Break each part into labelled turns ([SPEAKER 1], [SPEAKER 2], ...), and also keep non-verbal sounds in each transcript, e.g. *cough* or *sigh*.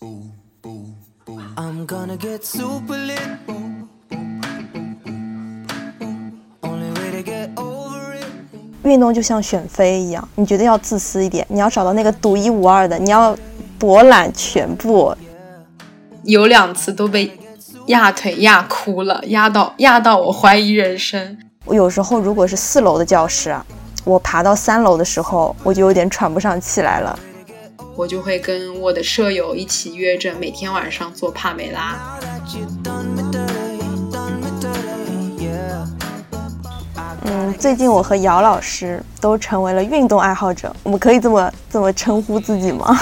[SPEAKER 1] I'm gonna get super lit. Only way to get over it.
[SPEAKER 2] 运动就像选妃一样，你觉得要自私一点，你要找到那个独一无二的，你要博览全部。
[SPEAKER 3] 有两次都被压腿压哭了，压到压到我怀疑人生。
[SPEAKER 2] 我有时候如果是四楼的教室啊，我爬到三楼的时候，我就有点喘不上气来了。
[SPEAKER 3] 我就会跟我的舍友一起约着每天晚上做帕梅拉。
[SPEAKER 2] 嗯，最近我和姚老师都成为了运动爱好者，我们可以这么这么称呼自己吗？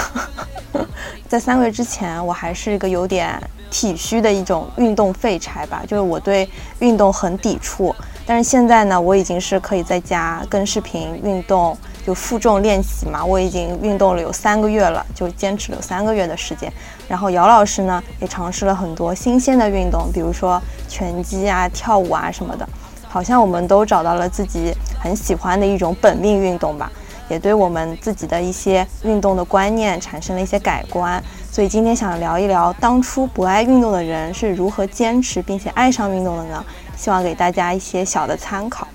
[SPEAKER 2] *laughs* 在三个月之前，我还是一个有点体虚的一种运动废柴吧，就是我对运动很抵触。但是现在呢，我已经是可以在家跟视频运动，就负重练习嘛。我已经运动了有三个月了，就坚持了有三个月的时间。然后姚老师呢，也尝试了很多新鲜的运动，比如说拳击啊、跳舞啊什么的。好像我们都找到了自己很喜欢的一种本命运动吧，也对我们自己的一些运动的观念产生了一些改观。所以今天想聊一聊当初不爱运动的人是如何坚持并且爱上运动的呢？希望给大家一些小的参考。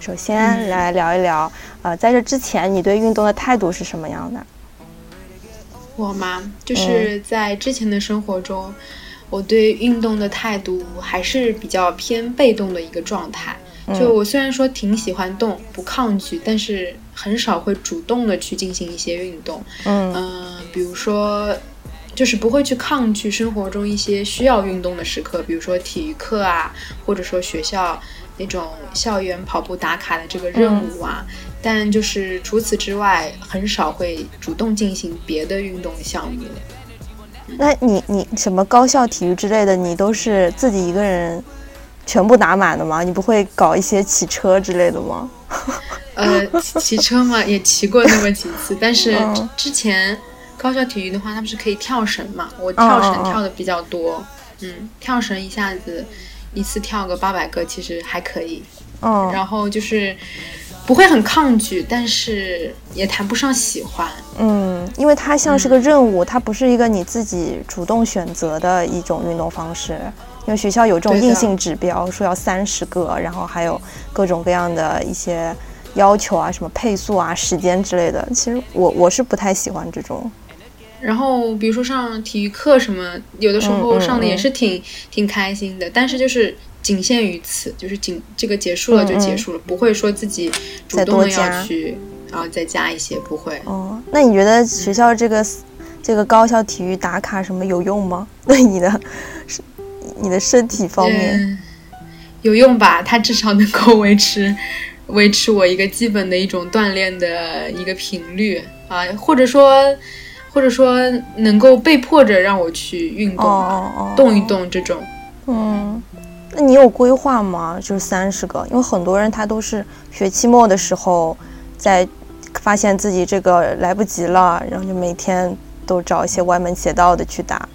[SPEAKER 2] 首先来聊一聊，呃，在这之前你对运动的态度是什么样的？
[SPEAKER 3] 我嘛，就是在之前的生活中，我对运动的态度还是比较偏被动的一个状态。就我虽然说挺喜欢动，不抗拒，但是很少会主动的去进行一些运动。
[SPEAKER 2] 嗯
[SPEAKER 3] 嗯、比如说，就是不会去抗拒生活中一些需要运动的时刻，比如说体育课啊，或者说学校那种校园跑步打卡的这个任务啊。但就是除此之外，很少会主动进行别的运动项目。
[SPEAKER 2] 那你你什么高校体育之类的，你都是自己一个人全部打满的吗？你不会搞一些骑车之类的吗？*laughs*
[SPEAKER 3] 呃，骑骑车嘛，也骑过那么几次，*laughs* 但是
[SPEAKER 2] 嗯
[SPEAKER 3] 之前高校体育的话，他们是可以跳绳嘛，我跳绳跳的比较多，嗯，跳绳一下子一次跳个八百个，其实还可以。
[SPEAKER 2] 嗯
[SPEAKER 3] 然后就是不会很抗拒，但是也谈不上喜欢。
[SPEAKER 2] 嗯，因为它像是个任务，它不是一个你自己主动选择的一种运动方式。因为学校有这种硬性指标，说要三十个，然后还有各种各样的一些要求啊，什么配速啊、时间之类的。其实我我是不太喜欢这种。
[SPEAKER 3] 然后比如说上体育课什么，有的时候上的也
[SPEAKER 2] 嗯
[SPEAKER 3] 是挺、挺开心的，但是就是仅限于此，就是仅这个结束了就结束了，不会说自己主
[SPEAKER 2] 再
[SPEAKER 3] 动要去，然后再加一些，不会。
[SPEAKER 2] 哦，那你觉得学校这个、这个高校体育打卡什么有用吗？*laughs* 对你的是你的身体方面？
[SPEAKER 3] 嗯，有用吧？它至少能够维持维持我一个基本的一种锻炼的一个频率啊，或者说或者说能够被迫着让我去运动动一动这种。
[SPEAKER 2] 嗯，那你有规划吗？就是三十个，因为很多人他都是学期末的时候，在发现自己这个来不及了，然后就每天都找一些歪门邪道的去打。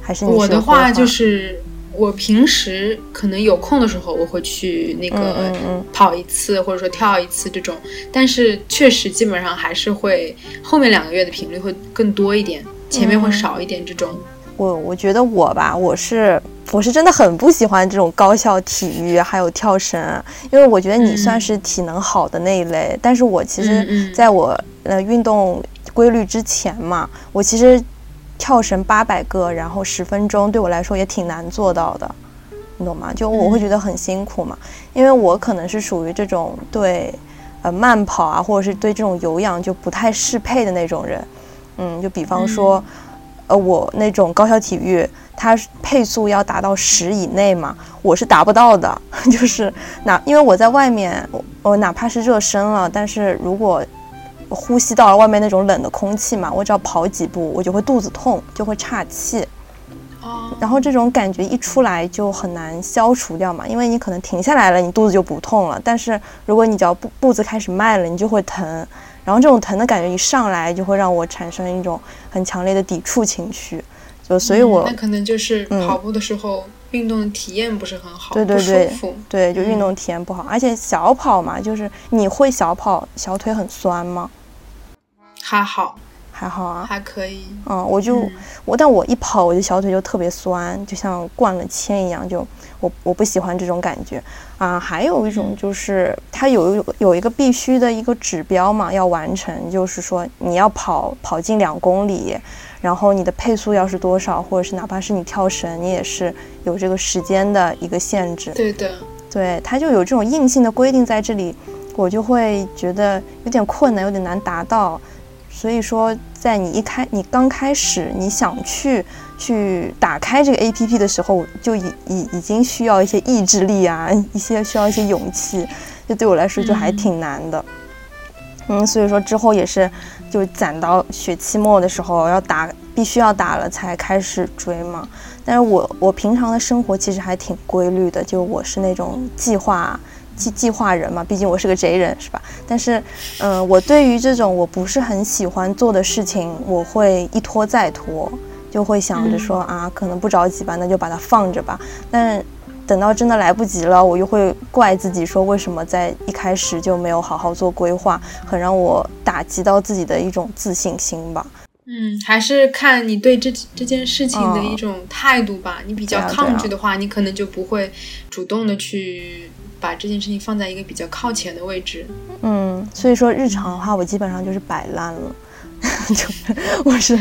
[SPEAKER 2] 还是你
[SPEAKER 3] 的话就是，我平时可能有空的时候，我会去那个跑一次，或者说跳一次这种。但是确实基本上还是会后面两个月的频率会更多一点，前面会
[SPEAKER 2] 嗯
[SPEAKER 3] 少一点这种。
[SPEAKER 2] 我我觉得我吧，我是我是真的很不喜欢这种高校体育还有跳绳，因为我觉得你
[SPEAKER 3] 嗯
[SPEAKER 2] 算是体能好的那一类，但是我其实在我呃运动规律之前嘛，我其实跳绳八百个，然后十分钟对我来说也挺难做到的，你懂吗？就我会觉得很辛苦嘛，因为我可能是属于这种对呃慢跑啊，或者是对这种有氧就不太适配的那种人，嗯，就比方说。呃，我那种高校体育，它配速要达到十以内嘛，我是达不到的。*laughs* 就是哪，因为我在外面，我我哪怕是热身了，但是如果我呼吸到了外面那种冷的空气嘛，我只要跑几步，我就会肚子痛，就会岔气。
[SPEAKER 3] 哦，
[SPEAKER 2] 然后这种感觉一出来就很难消除掉嘛，因为你可能停下来了，你肚子就不痛了，但是如果你只要步步子开始迈了，你就会疼，然后这种疼的感觉一上来，就会让我产生一种很强烈的抵触情绪，就所以我、
[SPEAKER 3] 嗯那可能就是
[SPEAKER 2] 嗯。
[SPEAKER 3] 跑步的时候、运动的体验不是很好，
[SPEAKER 2] 对对。对。就运动体验不好，而且小跑嘛，就是你会小跑，小腿很酸吗？
[SPEAKER 3] 还好，
[SPEAKER 2] 还好啊。
[SPEAKER 3] 还可以。
[SPEAKER 2] 嗯，我就、
[SPEAKER 3] 嗯
[SPEAKER 2] 我，但我一跑，我的小腿就特别酸，就像灌了铅一样，就我我不喜欢这种感觉啊。还有一种就是它有有一个必须的一个指标嘛，要完成，就是说你要跑跑进两公里，然后你的配速要是多少，或者是哪怕是你跳绳，你也是有这个时间的一个限制。
[SPEAKER 3] 对的，
[SPEAKER 2] 对，它就有这种硬性的规定在这里，我就会觉得有点困难，有点难达到。所以说，在你一开你刚开始你想去去打开这个 A P P 的时候，就已已已经需要一些意志力啊，一些需要一些勇气，就对我来说就还
[SPEAKER 3] 嗯
[SPEAKER 2] 挺难的。嗯，所以说之后也是就攒到学期末的时候要打，必须要打了才开始追嘛。但是我我平常的生活其实还挺规律的，就我是那种计划计计划人嘛，毕竟我是个贼人，是吧？但是，嗯、我对于这种我不是很喜欢做的事情，我会一拖再拖，就会想着说、啊，可能不着急吧，那就把它放着吧。但等到真的来不及了，我又会怪自己说为什么在一开始就没有好好做规划，很让我打击到自己的一种自信心吧。
[SPEAKER 3] 嗯，还是看你对这这件事情的
[SPEAKER 2] 嗯
[SPEAKER 3] 一种态度吧。你比较抗拒的话，你可能就不会主动的去把这件事情放在一个比较靠前的位置。
[SPEAKER 2] 嗯，所以说日常的话，我基本上就是摆烂了，*laughs* 就是我是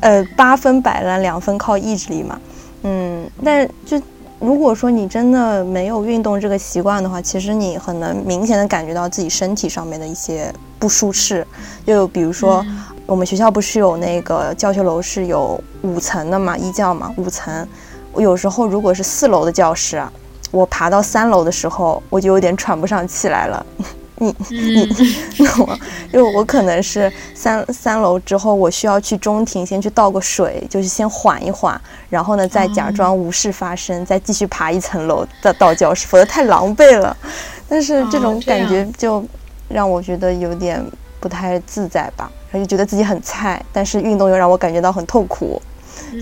[SPEAKER 2] 呃八分摆烂，两分靠意志力嘛。嗯，但是就如果说你真的没有运动这个习惯的话，其实你很能明显的感觉到自己身体上面的一些不舒适，就比如说。
[SPEAKER 3] 嗯
[SPEAKER 2] 我们学校不是有那个教学楼是有五层的嘛，一教嘛，五层。我有时候如果是四楼的教室啊，我爬到三楼的时候，我就有点喘不上气来了。*laughs* 你
[SPEAKER 3] 嗯，*laughs*
[SPEAKER 2] 那我就我可能是三三楼之后，我需要去中庭先去倒个水，就是先缓一缓，然后呢再假装无事发生，再继续爬一层楼到到教室，否则太狼狈了。*laughs* 但是这种感觉就让我觉得有点不太自在吧，然后就觉得自己很菜，但是运动又让我感觉到很痛苦，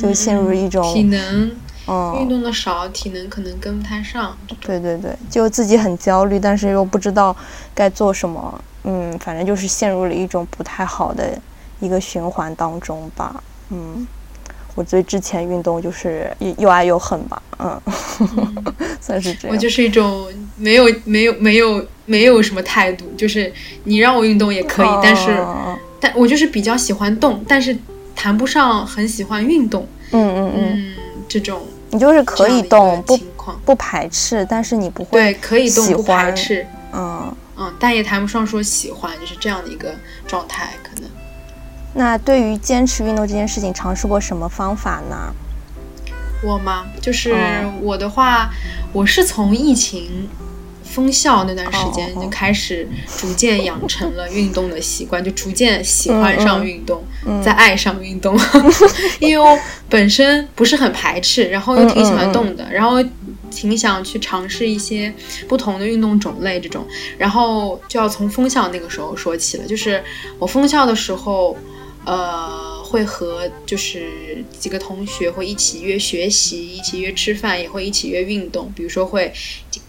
[SPEAKER 2] 就陷入一种
[SPEAKER 3] 体能运
[SPEAKER 2] 嗯，
[SPEAKER 3] 动的少，体能可能跟不太上。
[SPEAKER 2] 对对对，就自己很焦虑，但是又不知道该做什么，嗯，反正就是陷入了一种不太好的一个循环当中吧，嗯。我对之前运动就是又又爱又恨吧，嗯，*laughs* 算是这样。
[SPEAKER 3] 我就是一种没有没有没有没有什么态度，就是你让我运动也可以，但是
[SPEAKER 2] 哦
[SPEAKER 3] 但我就是比较喜欢动，但是谈不上很喜欢运动。
[SPEAKER 2] 嗯嗯嗯，
[SPEAKER 3] 嗯，这种
[SPEAKER 2] 你就是可以动，不不排斥，但是你不会对，
[SPEAKER 3] 可以动
[SPEAKER 2] 喜
[SPEAKER 3] 不排
[SPEAKER 2] 欢
[SPEAKER 3] 斥，
[SPEAKER 2] 嗯。
[SPEAKER 3] 嗯，但也谈不上说喜欢，就是这样的一个状态，可能。
[SPEAKER 2] 那对于坚持运动这件事情，尝试过什么方法呢？
[SPEAKER 3] 我吗？就是
[SPEAKER 2] 嗯
[SPEAKER 3] 我的话，我是从疫情封校那段时间
[SPEAKER 2] 哦哦
[SPEAKER 3] 就开始逐渐养成了运动的习惯，就逐渐喜欢上运动，
[SPEAKER 2] 嗯
[SPEAKER 3] 再爱上运动。*laughs* 因为我本身不是很排斥，然后又挺喜欢动的，然后挺想去尝试一些不同的运动种类这种。然后就要从封校那个时候说起了，就是我封校的时候。呃，会和就是几个同学会一起约学习，一起约吃饭，也会一起约运动。比如说会，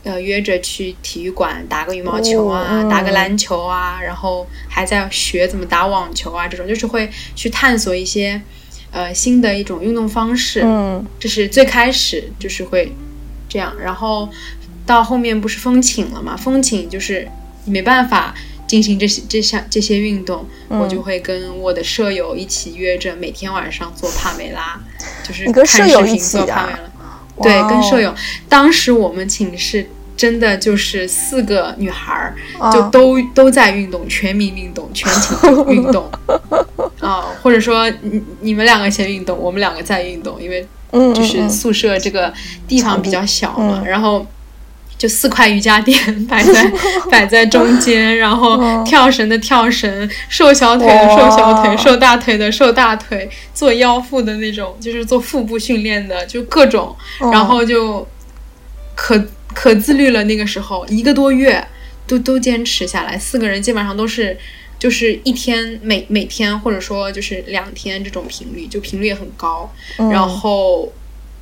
[SPEAKER 3] 呃，约着去体育馆打个羽毛球啊，打个篮球啊，然后还在学怎么打网球啊，这种就是会去探索一些呃新的一种运动方式。
[SPEAKER 2] 嗯
[SPEAKER 3] 这是最开始就是会这样，然后到后面不是封寝了嘛？封寝就是没办法进行这些这项这些运动，
[SPEAKER 2] 嗯。
[SPEAKER 3] 我就会跟我的舍友一起约着每天晚上做帕梅拉，就是
[SPEAKER 2] 跟
[SPEAKER 3] 看视频做帕梅拉。对，跟舍友，当时我们寝室真的就是四个女孩儿，就
[SPEAKER 2] 啊
[SPEAKER 3] 都都在运动，全民运动，全寝运动。*laughs* 啊、或者说你你们两个先运动，我们两个再运动，因为
[SPEAKER 2] 嗯，
[SPEAKER 3] 就是宿舍这个地方比较小嘛，
[SPEAKER 2] 嗯。
[SPEAKER 3] 然后就四块瑜伽垫 *laughs* 摆在 *laughs* 摆在中间，然后
[SPEAKER 2] 嗯
[SPEAKER 3] 跳绳的跳绳，瘦小腿的瘦小腿，瘦大腿的瘦大腿，做腰腹的那种，就是做腹部训练的，就各种，
[SPEAKER 2] 嗯
[SPEAKER 3] 然后就可可自律了。那个时候一个多月都都坚持下来，四个人基本上都是。就是一天每每天或者说就是两天这种频率，就频率也很高，
[SPEAKER 2] 嗯
[SPEAKER 3] 然后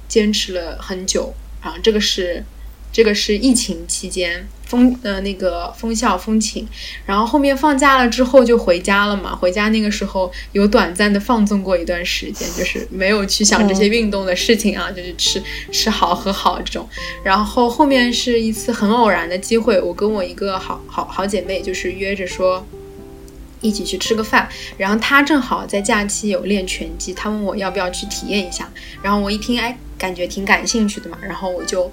[SPEAKER 3] 坚持了很久，然后这个是这个是疫情期间封呃那个封校封寝，然后后面放假了之后就回家了嘛。回家那个时候有短暂的放纵过一段时间，就是没有去想这些运动的事情啊，就是吃吃好喝好这种。然后后面是一次很偶然的机会，我跟我一个好好好姐妹就是约着说。一起去吃个饭，然后她正好在假期有练拳击，她问我要不要去体验一下，然后我一听，哎，感觉挺感兴趣的嘛，然后我就，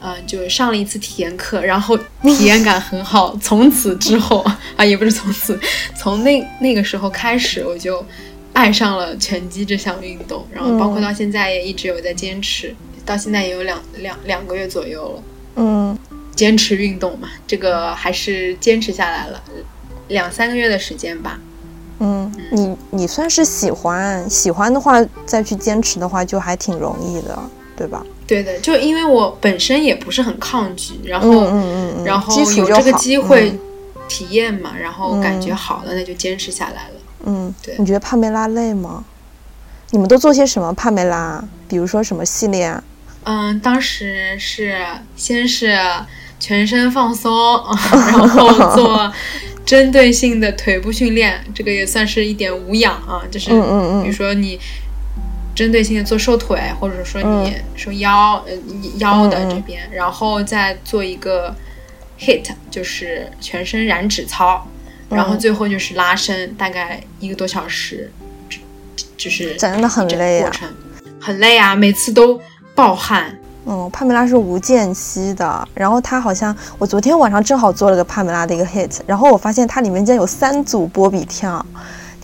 [SPEAKER 3] 嗯，就上了一次体验课，然后体验感很好，从此之后 *laughs* 啊，也不是从此，从那那个时候开始，我就爱上了拳击这项运动，然后包括到现在也一直有在坚持，到现在也有两两两个月左右了，
[SPEAKER 2] 嗯，
[SPEAKER 3] 坚持运动嘛，这个还是坚持下来了。两三个月的时间吧。
[SPEAKER 2] 嗯，你你算是喜欢，喜欢的话再去坚持的话就还挺容易的，对吧？
[SPEAKER 3] 对的，就因为我本身也不是很抗拒，然后
[SPEAKER 2] 嗯嗯嗯，
[SPEAKER 3] 然后有这个机会体验嘛，然后感觉好了，那就坚持下来了。
[SPEAKER 2] 嗯，
[SPEAKER 3] 对。
[SPEAKER 2] 你觉得帕梅拉累吗？你们都做些什么帕梅拉？比如说什么系列啊？
[SPEAKER 3] 嗯，当时是先是全身放松，*laughs* 然后做。针对性的腿部训练，这个也算是一点无氧啊，就是比如说你针对性的做瘦腿，或者说你瘦腰呃腰的这边，然后再做一个 hit，就是全身燃脂操，然后最后就是拉伸，大概一个多小时，就是
[SPEAKER 2] 真的很累啊，
[SPEAKER 3] 很累啊，每次都暴汗。
[SPEAKER 2] 嗯，帕梅拉是无间隙的，然后它好像我昨天晚上正好做了个帕梅拉的一个 hit，然后我发现它里面竟然有三组波比跳，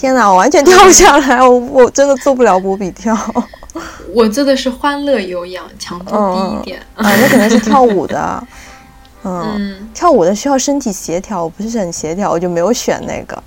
[SPEAKER 2] 天哪，我完全跳不下来，我我真的做不了波比跳。*laughs*
[SPEAKER 3] 我做的是欢乐有氧，强度低一点。
[SPEAKER 2] 啊，那可能是跳舞的。*laughs* 嗯，跳舞的需要身体协调，我不是很协调，我就没有选那个。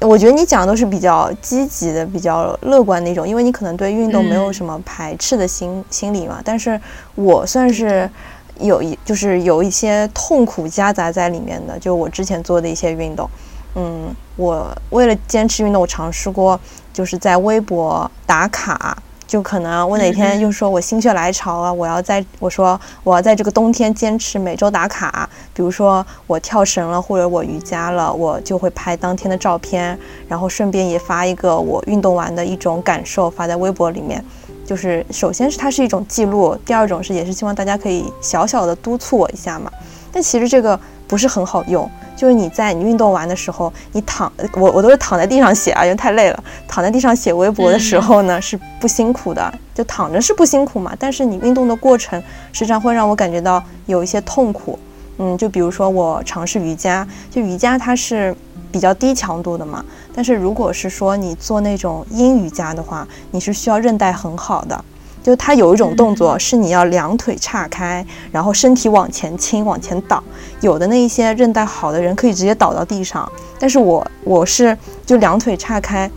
[SPEAKER 2] 我觉得你讲的都是比较积极的、比较乐观那种，因为你可能对运动没有什么排斥的心心理嘛。但是我算是有一，就是有一些痛苦夹杂在里面的。就我之前做的一些运动，嗯，我为了坚持运动，我尝试过就是在微博打卡。就可能我哪天又说我心血来潮了，我要在我说我要在这个冬天坚持每周打卡，比如说我跳绳了或者我瑜伽了，我就会拍当天的照片，然后顺便也发一个我运动完的一种感受发在微博里面。就是首先是它是一种记录，第二种是也是希望大家可以小小的督促我一下嘛。但其实这个不是很好用。就是你在你运动完的时候，你躺我我都是躺在地上写啊，因为太累了。躺在地上写微博的时候呢，是不辛苦的，就躺着是不辛苦嘛。但是你运动的过程时常会让我感觉到有一些痛苦。嗯，就比如说我尝试瑜伽，就瑜伽它是比较低强度的嘛。但是如果是说你做那种阴瑜伽的话，你是需要韧带很好的。就它有一种动作是你要两腿岔开，然后身体往前倾、往前倒。有的那一些韧带好的人可以直接倒到地上，但是我我是就两腿岔开，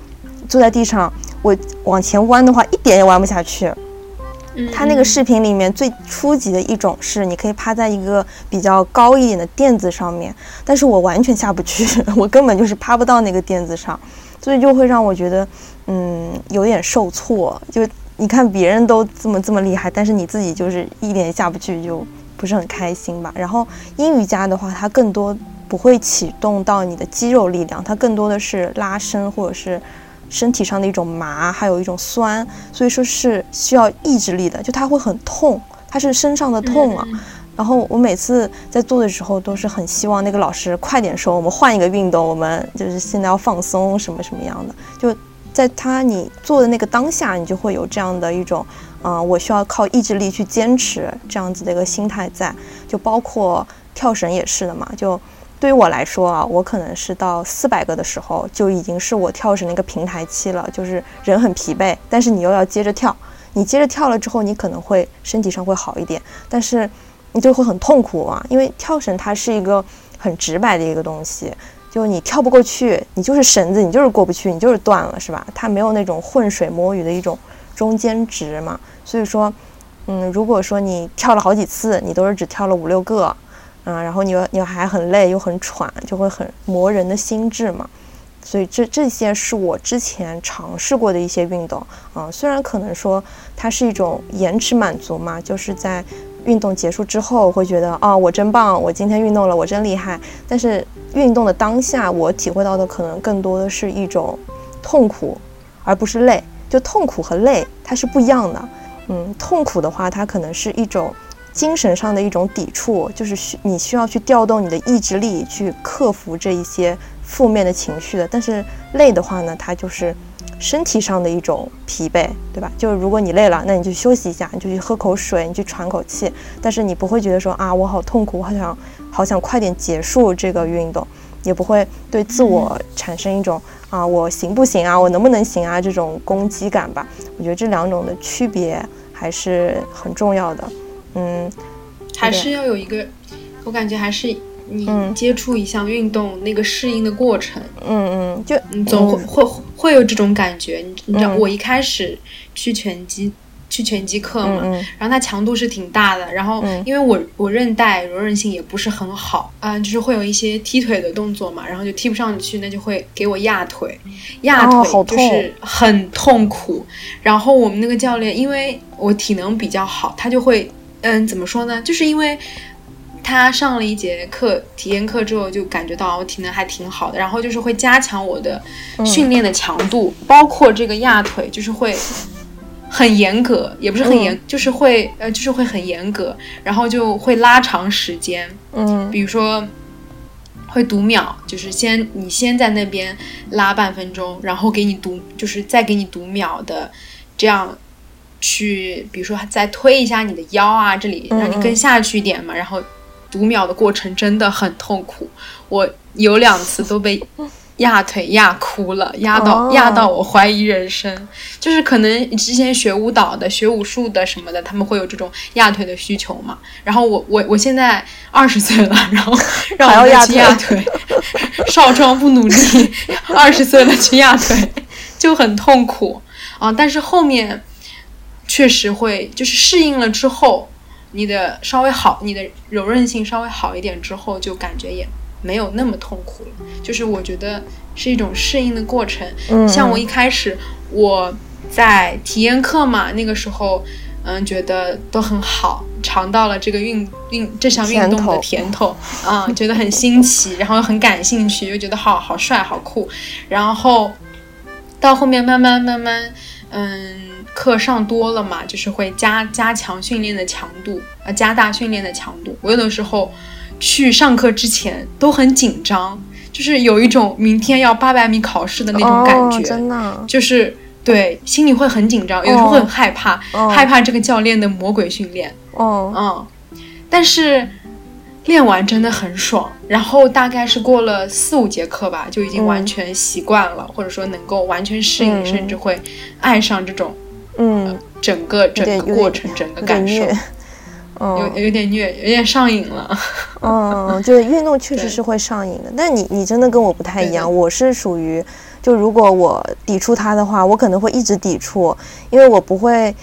[SPEAKER 2] 坐在地上，我往前弯的话一点也弯不下去。他那个视频里面最初级的一种是你可以趴在一个比较高一点的垫子上面，但是我完全下不去，*laughs* 我根本就是趴不到那个垫子上，所以就会让我觉得嗯有点受挫，就。你看别人都这么这么厉害，但是你自己就是一点下不去，就不是很开心吧。然后阴瑜伽的话，它更多不会启动到你的肌肉力量，它更多的是拉伸或者是身体上的一种麻，还有一种酸，所以说是需要意志力的。就它会很痛，它是身上的痛啊。然后我每次在做的时候，都是很希望那个老师快点说，我们换一个运动，我们就是现在要放松什么什么样的就。在他你做的那个当下，你就会有这样的一种，嗯，我需要靠意志力去坚持这样子的一个心态在，就包括跳绳也是的嘛。就对于我来说啊，我可能是到四百个的时候就已经是我跳绳的一个平台期了，就是人很疲惫，但是你又要接着跳，你接着跳了之后，你可能会身体上会好一点，但是你就会很痛苦啊，因为跳绳它是一个很直白的一个东西。就你跳不过去，你就是绳子，你就是过不去，你就是断了，是吧？它没有那种浑水摸鱼的一种中间值嘛。所以说，嗯，如果说你跳了好几次，你都是只跳了五六个，嗯，然后你又你还很累又很喘，就会很磨人的心智嘛。所以这这些是我之前尝试过的一些运动，嗯，虽然可能说它是一种延迟满足嘛，就是在运动结束之后会觉得啊，我真棒，我今天运动了，我真厉害。但是运动的当下，我体会到的可能更多的是一种痛苦，而不是累。就痛苦和累它是不一样的。嗯，痛苦的话，它可能是一种精神上的一种抵触，就是需你需要去调动你的意志力去克服这一些负面的情绪的。但是累的话呢，它就是身体上的一种疲惫，对吧？就是如果你累了，那你就休息一下，你就去喝口水，你去喘口气。但是你不会觉得说啊，我好痛苦，我好想好想快点结束这个运动，也不会对自我产生一种啊，我行不行啊，我能不能行啊这种攻击感吧。我觉得这两种的区别还是很重要的。嗯，
[SPEAKER 3] 还是要有一个，我感觉还是你
[SPEAKER 2] 嗯
[SPEAKER 3] 接触一项运动那个适应的过程，
[SPEAKER 2] 嗯嗯，就
[SPEAKER 3] 你总会会会有这种感觉。你你知道，
[SPEAKER 2] 嗯
[SPEAKER 3] 我一开始去拳击去拳击课嘛，
[SPEAKER 2] 嗯嗯
[SPEAKER 3] 然后它强度是挺大的，然后
[SPEAKER 2] 嗯
[SPEAKER 3] 因为我我韧带柔韧性也不是很好啊、就是会有一些踢腿的动作嘛，然后就踢不上去，那就会给我压腿，压腿就是很痛苦。然后我们那个教练，因为我体能比较好，他就会嗯怎么说呢？就是因为。他上了一节课，体验课之后就感觉到我体能还挺好的，然后就是会加强我的训练的强度，包括这个压腿，就是会很严格，也不是很严，就是会呃，就是会很严格，然后就会拉长时间，
[SPEAKER 2] 嗯。
[SPEAKER 3] 比如说会读秒，就是先你先在那边拉半分钟，然后给你读，就是再给你读秒的，这样去，比如说再推一下你的腰啊，这里
[SPEAKER 2] 嗯
[SPEAKER 3] 让你更下去一点嘛，然后读秒的过程真的很痛苦，我有两次都被压腿压哭了，压到、
[SPEAKER 2] 哦
[SPEAKER 3] 压到我怀疑人生。就是可能之前学舞蹈的、学武术的什么的，他们会有这种压腿的需求嘛。然后我我我现在二十岁了，然后让我再去
[SPEAKER 2] 还要压腿
[SPEAKER 3] 压腿，*laughs* 少壮不努力，二十岁了去压腿就很痛苦啊。但是后面确实会，就是适应了之后，你的稍微好，你的柔韧性稍微好一点之后，就感觉也没有那么痛苦了。就是我觉得是一种适应的过程。
[SPEAKER 2] 嗯
[SPEAKER 3] 像我一开始我在体验课嘛，那个时候，嗯，觉得都很好，尝到了这个运运这项运动的甜头，啊、觉得很新奇，然后很感兴趣，又觉得好好帅好酷，然后到后面慢慢慢慢，嗯，课上多了嘛，就是会加加强训练的强度，呃，加大训练的强度。我有的时候去上课之前都很紧张，就是有一种明天要八百米考试的那种感觉，
[SPEAKER 2] 哦、真的，
[SPEAKER 3] 就是对心里会很紧张，有时候会很害怕，
[SPEAKER 2] 哦。
[SPEAKER 3] 害怕这个教练的魔鬼训练，
[SPEAKER 2] 哦，
[SPEAKER 3] 嗯，但是练完真的很爽。然后大概是过了四五节课吧，就已经
[SPEAKER 2] 嗯。
[SPEAKER 3] 完全习惯了，或者说能够完全适应，
[SPEAKER 2] 嗯。
[SPEAKER 3] 甚至会爱上这种
[SPEAKER 2] 嗯，
[SPEAKER 3] 整个整个过程、整个感受，
[SPEAKER 2] 虐，*laughs*
[SPEAKER 3] 有
[SPEAKER 2] 嗯。
[SPEAKER 3] 有点虐，有点上瘾了。
[SPEAKER 2] 嗯，*laughs* 就是运动确实是会上瘾的，但你你真的跟我不太一样，我是属于，就如果我抵触它的话，我可能会一直抵触，因为我不会。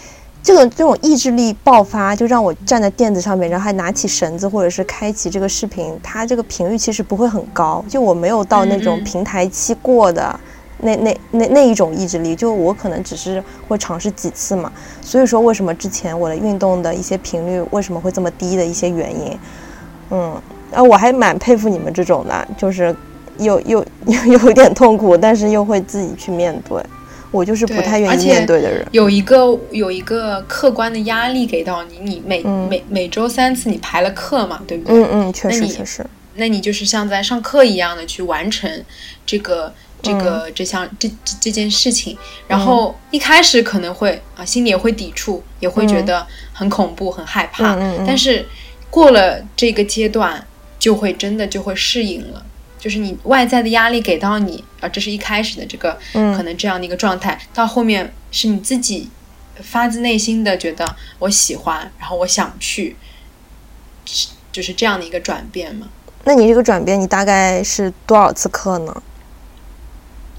[SPEAKER 2] 这个这种意志力爆发，就让我站在垫子上面，然后还拿起绳子，或者是开启这个视频，它这个频率其实不会很高，就我没有到那种
[SPEAKER 3] 嗯嗯。
[SPEAKER 2] 平台期过的那那那那一种意志力，就我可能只是会尝试几次嘛。所以说，为什么之前我的运动的一些频率为什么会这么低的一些原因，嗯，啊，我还蛮佩服你们这种的，就是又又又有一点痛苦，但是又会自己去面对。我就是不太愿意面对的人。
[SPEAKER 3] 有一个有一个客观的压力给到你，你每、
[SPEAKER 2] 嗯
[SPEAKER 3] 每每周三次你排了课嘛，对不对？
[SPEAKER 2] 嗯嗯，确实确实。
[SPEAKER 3] 那你就是像在上课一样的去完成这个这个、
[SPEAKER 2] 嗯
[SPEAKER 3] 这项这这这件事情。然后一开始可能会啊，心里也会抵触，也会觉得很恐怖、很害怕。但是过了这个阶段，就会真的就会适应了。就是你外在的压力给到你啊，这是一开始的这个、
[SPEAKER 2] 嗯
[SPEAKER 3] 可能这样的一个状态，到后面是你自己发自内心的觉得我喜欢，然后我想去，是就是这样的一个转变嘛。
[SPEAKER 2] 那你这个转变，你大概是多少次课呢？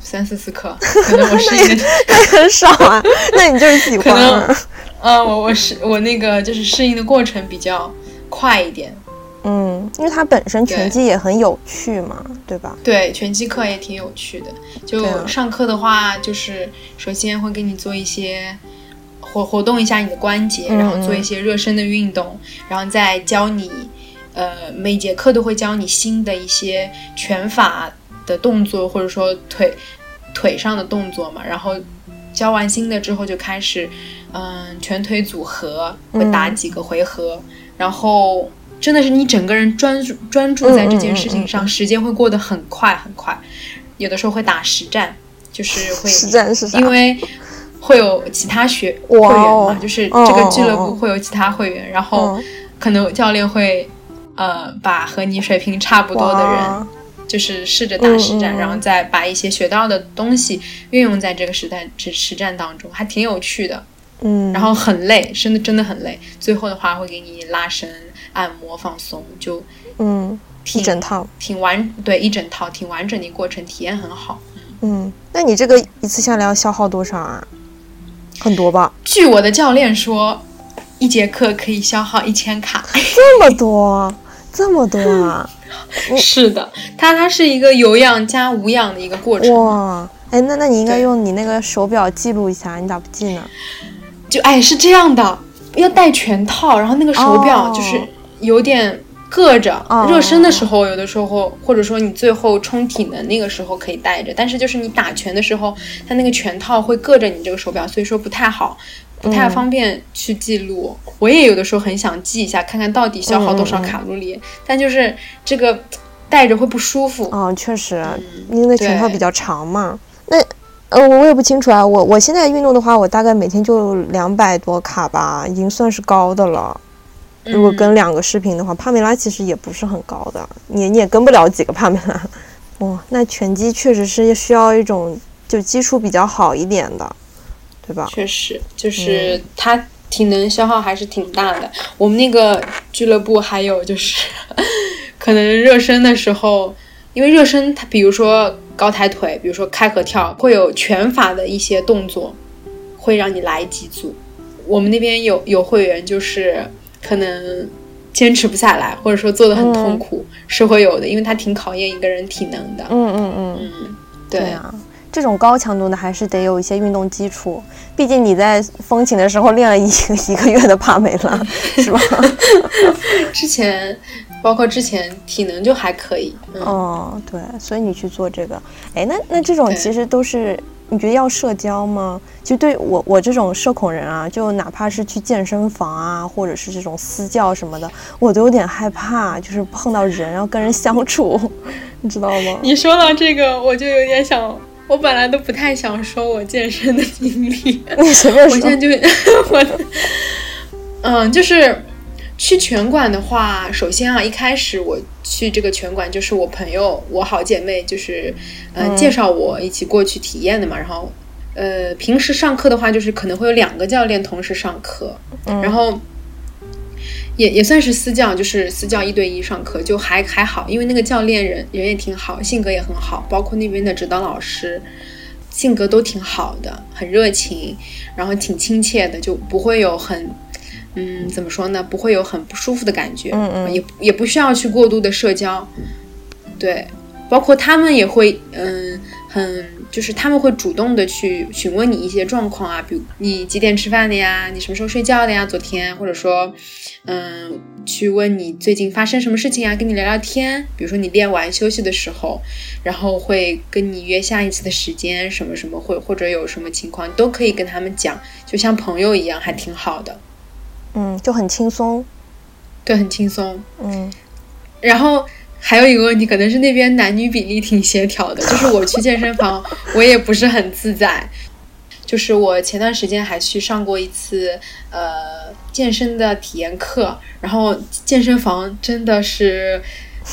[SPEAKER 3] 三四次课，可能我适应的，
[SPEAKER 2] 很少啊。那你就是喜欢啊
[SPEAKER 3] 能。呃，我我是我那个就是适应的过程比较快一点。
[SPEAKER 2] 嗯，因为它本身拳击也很有趣嘛，对吧？
[SPEAKER 3] 对，拳击课也挺有趣的。就上课的话，就是首先会给你做一些活活动一下你的关节，
[SPEAKER 2] 嗯
[SPEAKER 3] 然后做一些热身的运动，然后再教你，呃，每节课都会教你新的一些拳法的动作，或者说腿腿上的动作嘛。然后教完新的之后，就开始，嗯，拳腿组合，会打几个回合，然后真的是你整个人专注专注在这件事情上，时间会过得很快很快。有的时候会打实战，就是会
[SPEAKER 2] 实战是啥？
[SPEAKER 3] 因为会有其他学会
[SPEAKER 2] 哇
[SPEAKER 3] 员
[SPEAKER 2] 哦
[SPEAKER 3] 嘛，就是
[SPEAKER 2] 哦
[SPEAKER 3] 这个俱乐部会有其他会员，然后
[SPEAKER 2] 嗯
[SPEAKER 3] 可能教练会呃把和你水平差不多的人，
[SPEAKER 2] 哇
[SPEAKER 3] 就是试着打实战，然后再把一些学到的东西运用在这个实战实实战当中，还挺有趣的。
[SPEAKER 2] 嗯，
[SPEAKER 3] 然后很累，真的真的很累。最后的话会给你拉伸、按摩、放松，就
[SPEAKER 2] 嗯一整套，
[SPEAKER 3] 挺完对一整套挺完整的一个过程，体验很好。
[SPEAKER 2] 嗯，那你这个一次下来要消耗多少啊？很多吧？
[SPEAKER 3] 据我的教练说，一节课可以消耗一千卡。
[SPEAKER 2] 这么多，这么多啊！
[SPEAKER 3] 是的，它它是一个有氧加无氧的一个过程。
[SPEAKER 2] 哇，哎，那那你应该用你那个手表记录一下，你咋不记呢？
[SPEAKER 3] 就哎是这样的，要戴全套，然后那个手表
[SPEAKER 2] 哦
[SPEAKER 3] 就是有点硌着。
[SPEAKER 2] 哦
[SPEAKER 3] 热身的时候，有的时候或者说你最后冲体能那个时候可以戴着，但是就是你打拳的时候，它那个拳套会硌着你这个手表，所以说不太好。不太
[SPEAKER 2] 嗯
[SPEAKER 3] 方便去记录，我也有的时候很想记一下，看看到底消耗多少卡路里，但就是这个带着会不舒服。
[SPEAKER 2] 哦，确实，
[SPEAKER 3] 嗯
[SPEAKER 2] 因为拳套比较长嘛。那呃，我也不清楚啊。我我现在运动的话，我大概每天就两百多卡吧，已经算是高的了。如果
[SPEAKER 3] 嗯
[SPEAKER 2] 跟两个视频的话，帕梅拉其实也不是很高的，你你也跟不了几个帕梅拉。哇，那拳击确实是需要一种就基础比较好一点的，对吧？
[SPEAKER 3] 确实，就是它体能消耗还是挺大的。我们那个俱乐部还有就是，*laughs* 可能热身的时候，因为热身它比如说高抬腿，比如说开合跳，会有拳法的一些动作，会让你来几组。我们那边有有会员就是可能坚持不下来，或者说做的很痛苦，是会有的，因为它挺考验一个人体能的。
[SPEAKER 2] 嗯嗯嗯，
[SPEAKER 3] 嗯，
[SPEAKER 2] 对啊。这种高强度的还是得有一些运动基础，毕竟你在风琴的时候练了一个一个月的帕梅拉，*laughs* 是吧？*laughs*
[SPEAKER 3] 之前包括之前体能就还可以，嗯，
[SPEAKER 2] 哦，对，所以你去做这个，哎，那那这种其实都是你觉得要社交吗？就对我我这种社恐人啊，就哪怕是去健身房啊，或者是这种私教什么的，我都有点害怕，就是碰到人，然后跟人相处，*laughs* 你知道吗？
[SPEAKER 3] 你说到这个，我就有点想，我本来都不太想说我健身的经历，
[SPEAKER 2] 你随便说
[SPEAKER 3] 我现在。就我，嗯，就是去拳馆的话，首先啊，一开始我去这个拳馆就是我朋友，我好姐妹就是呃、
[SPEAKER 2] 嗯
[SPEAKER 3] 介绍我一起过去体验的嘛，然后呃平时上课的话，就是可能会有两个教练同时上课，
[SPEAKER 2] 嗯
[SPEAKER 3] 然后。也也算是私教，就是私教一对一上课，就还还好，因为那个教练人人也挺好，性格也很好，包括那边的指导老师，性格都挺好的，很热情，然后挺亲切的，就不会有很，嗯，怎么说呢？不会有很不舒服的感觉，
[SPEAKER 2] 嗯嗯
[SPEAKER 3] 也也不需要去过度的社交，对，包括他们也会，嗯，很就是他们会主动的去询问你一些状况啊，比如你几点吃饭的呀，你什么时候睡觉的呀，昨天，或者说，嗯，去问你最近发生什么事情啊，跟你聊聊天，比如说你练完休息的时候，然后会跟你约下一次的时间，什么什么会或者有什么情况，你都可以跟他们讲，就像朋友一样，还挺好的，
[SPEAKER 2] 嗯，就很轻松。
[SPEAKER 3] 对，很轻松。
[SPEAKER 2] 嗯
[SPEAKER 3] 然后还有一个问题，可能是那边男女比例挺协调的，*laughs* 就是我去健身房，我也不是很自在。就是我前段时间还去上过一次呃健身的体验课，然后健身房真的是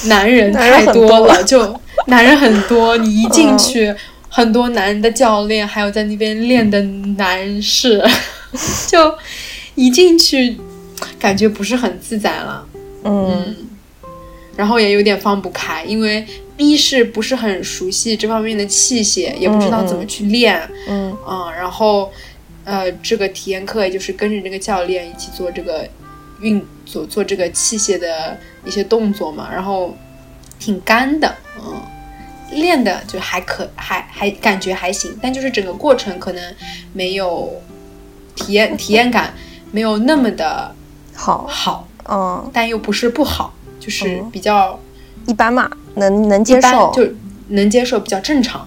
[SPEAKER 3] 男人太多了，就男人很多，你 *laughs* 一进去。很多男人的教练，还有在那边练的男士，*laughs* 就一进去感觉不是很自在了。
[SPEAKER 2] 嗯
[SPEAKER 3] 然后也有点放不开，因为一是不是很熟悉这方面的器械，也不知道怎么去练，
[SPEAKER 2] 嗯
[SPEAKER 3] 嗯，然后呃，这个体验课也就是跟着这个教练一起做这个运做做这个器械的一些动作嘛，然后挺干的，嗯，练的就还可还还感觉还行，但就是整个过程可能没有体验体验感没有那么的
[SPEAKER 2] 好，
[SPEAKER 3] 好，
[SPEAKER 2] 嗯，
[SPEAKER 3] 但又不是不好，就是
[SPEAKER 2] 嗯
[SPEAKER 3] 比较
[SPEAKER 2] 一般嘛，能能接受，
[SPEAKER 3] 就能接受，比较正常。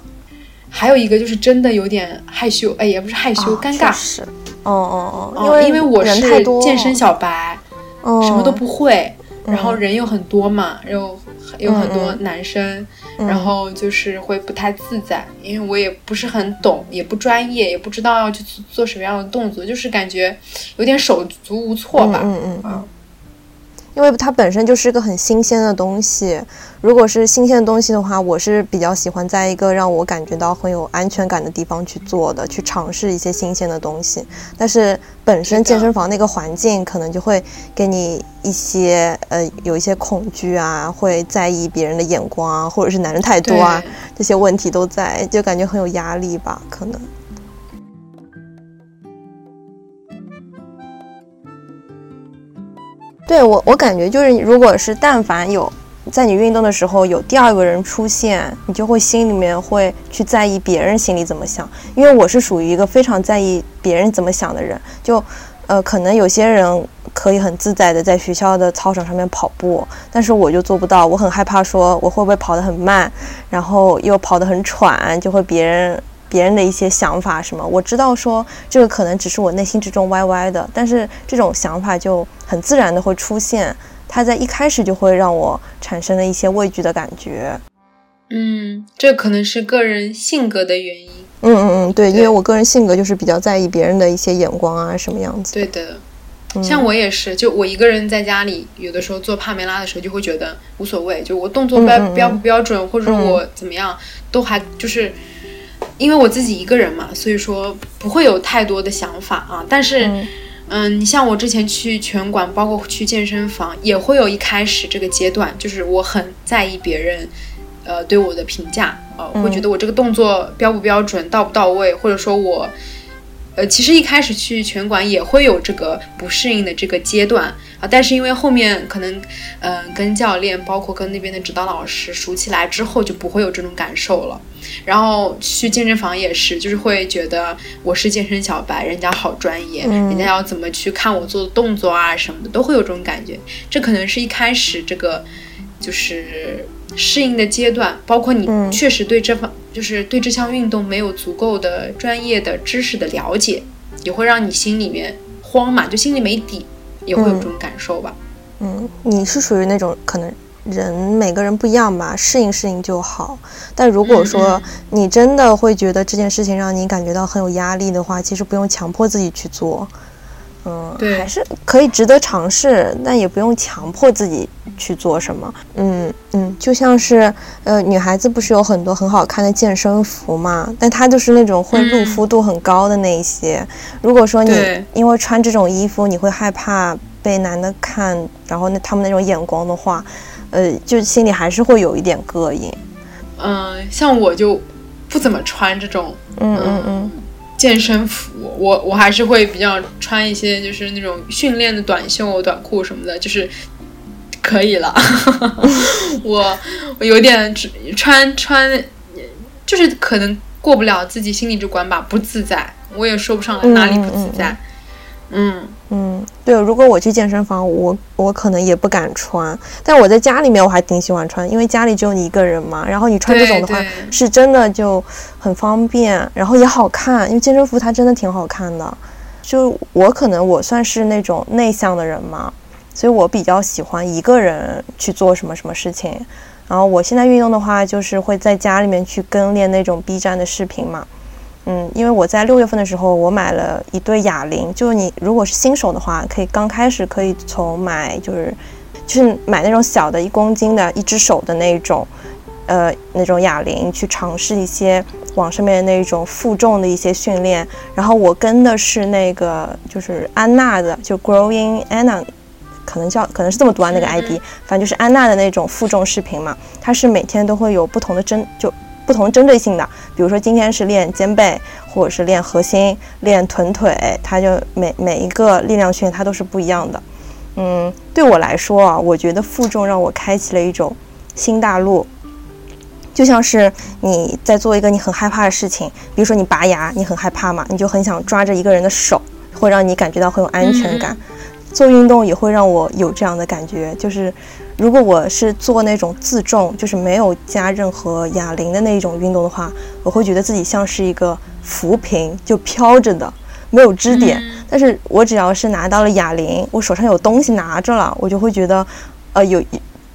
[SPEAKER 3] 还有一个就是真的有点害羞，哎，也不是害羞，
[SPEAKER 2] 啊
[SPEAKER 3] 尴尬。
[SPEAKER 2] 确实，嗯嗯嗯，
[SPEAKER 3] 嗯
[SPEAKER 2] 因为
[SPEAKER 3] 因为我是
[SPEAKER 2] 太
[SPEAKER 3] 健身，小白，
[SPEAKER 2] 哦，
[SPEAKER 3] 什么都不会，然后
[SPEAKER 2] 嗯
[SPEAKER 3] 人又很多嘛，又有很多
[SPEAKER 2] 嗯
[SPEAKER 3] 男生，
[SPEAKER 2] 嗯。
[SPEAKER 3] 然后就是会不太自在，因为我也不是很懂，也不专业，也不知道要去做做什么样的动作，就是感觉有点手足无措吧。
[SPEAKER 2] 嗯嗯嗯。
[SPEAKER 3] 嗯
[SPEAKER 2] 因为它本身就是个很新鲜的东西。如果是新鲜的东西的话，我是比较喜欢在一个让我感觉到很有安全感的地方去做的，去尝试一些新鲜的东西。但是本身健身房那个环境可能就会给你一些呃有一些恐惧啊，会在意别人的眼光啊，或者是男人太多啊，这些问题都在，就感觉很有压力吧，可能。对我，我感觉就是，如果是但凡有在你运动的时候有第二个人出现，你就会心里面会去在意别人心里怎么想。因为我是属于一个非常在意别人怎么想的人，就呃，可能有些人可以很自在的在学校的操场上面跑步，但是我就做不到，我很害怕说我会不会跑得很慢，然后又跑得很喘，就会别人。别人的一些想法什么，我知道说这个可能只是我内心之中歪歪的，但是这种想法就很自然的会出现，它在一开始就会让我产生了一些畏惧的感觉。
[SPEAKER 3] 嗯，这可能是个人性格的原因。
[SPEAKER 2] 嗯嗯嗯，对，因为我个人性格就是比较在意别人的一些眼光啊，什么样子。
[SPEAKER 3] 对的，
[SPEAKER 2] 嗯
[SPEAKER 3] 像我也是，就我一个人在家里，有的时候做帕梅拉的时候，就会觉得无所谓，就我动作标、标不标准，或者我怎么样，都还就是。因为我自己一个人嘛，所以说不会有太多的想法啊。但是，
[SPEAKER 2] 嗯
[SPEAKER 3] 嗯，你像我之前去拳馆，包括去健身房，也会有一开始这个阶段，就是我很在意别人，呃，对我的评价，呃，会觉得我这个动作标不标准，到不到位，或者说我，呃，其实一开始去拳馆也会有这个不适应的这个阶段啊，但是因为后面可能，嗯、跟教练，包括跟那边的指导老师熟起来之后，就不会有这种感受了。然后去健身房也是，就是会觉得我是健身小白，人家好专业，
[SPEAKER 2] 嗯
[SPEAKER 3] 人家要怎么去看我做的动作啊什么的，都会有这种感觉。这可能是一开始这个就是适应的阶段，包括你
[SPEAKER 2] 嗯
[SPEAKER 3] 确实对这方、就是对这项运动没有足够的专业的知识的了解，也会让你心里面慌嘛，就心里没底，也会有这种感受吧。
[SPEAKER 2] 嗯，你是属于那种可能人每个人不一样吧，适应适应就好。但如果说
[SPEAKER 3] 嗯
[SPEAKER 2] 你真的会觉得这件事情让你感觉到很有压力的话，其实不用强迫自己去做。嗯，
[SPEAKER 3] 对
[SPEAKER 2] 还是可以值得尝试，但也不用强迫自己去做什么。嗯嗯，就像是呃，女孩子不是有很多很好看的健身服嘛，但它就是那种会露
[SPEAKER 3] 嗯
[SPEAKER 2] 肤度很高的那一些。如果说你因为穿这种衣服，你会害怕被男的看，然后那他们那种眼光的话，呃，就心里还是会有一点膈应。
[SPEAKER 3] 嗯、像我就不怎么穿这种
[SPEAKER 2] 嗯嗯嗯
[SPEAKER 3] 健身服，我我还是会比较穿一些就是那种训练的短袖、短裤什么的，就是可以了。*laughs* 我我有点穿穿，就是可能过不了自己心里这关吧，不自在，我也说不上来哪里不自在。嗯
[SPEAKER 2] 嗯，对，如果我去健身房，我我可能也不敢穿，但我在家里面我还挺喜欢穿，因为家里只有你一个人嘛，然后你穿这种的话是真的就很方便，然后也好看，因为健身服它真的挺好看的。就我可能我算是那种内向的人嘛，所以我比较喜欢一个人去做什么什么事情。然后我现在运动的话，就是会在家里面去跟练那种 B 站的视频嘛。嗯，因为我在六月份的时候，我买了一对哑铃，就是你如果是新手的话，可以刚开始可以从买就是就是买那种小的一公斤的一只手的那种，呃那种哑铃去尝试一些网上面那种负重的一些训练。然后我跟的是那个就是安娜的，就 Growing Anna。可能叫可能是这么读啊，那个 ID，反正就是安娜的那种负重视频嘛，它是每天都会有不同的针，就不同针对性的，比如说今天是练肩背，或者是练核心、练臀腿，它就每每一个力量训练它都是不一样的。嗯，对我来说啊，我觉得负重让我开启了一种新大陆，就像是你在做一个你很害怕的事情，比如说你拔牙，你很害怕嘛，你就很想抓着一个人的手。会让你感觉到很有安全感。做运动也会让我有这样的感觉，就是如果我是做那种自重，就是没有加任何哑铃的那一种运动的话，我会觉得自己像是一个浮萍，就飘着的，没有支点。但是我只要是拿到了哑铃，我手上有东西拿着了，我就会觉得，呃，有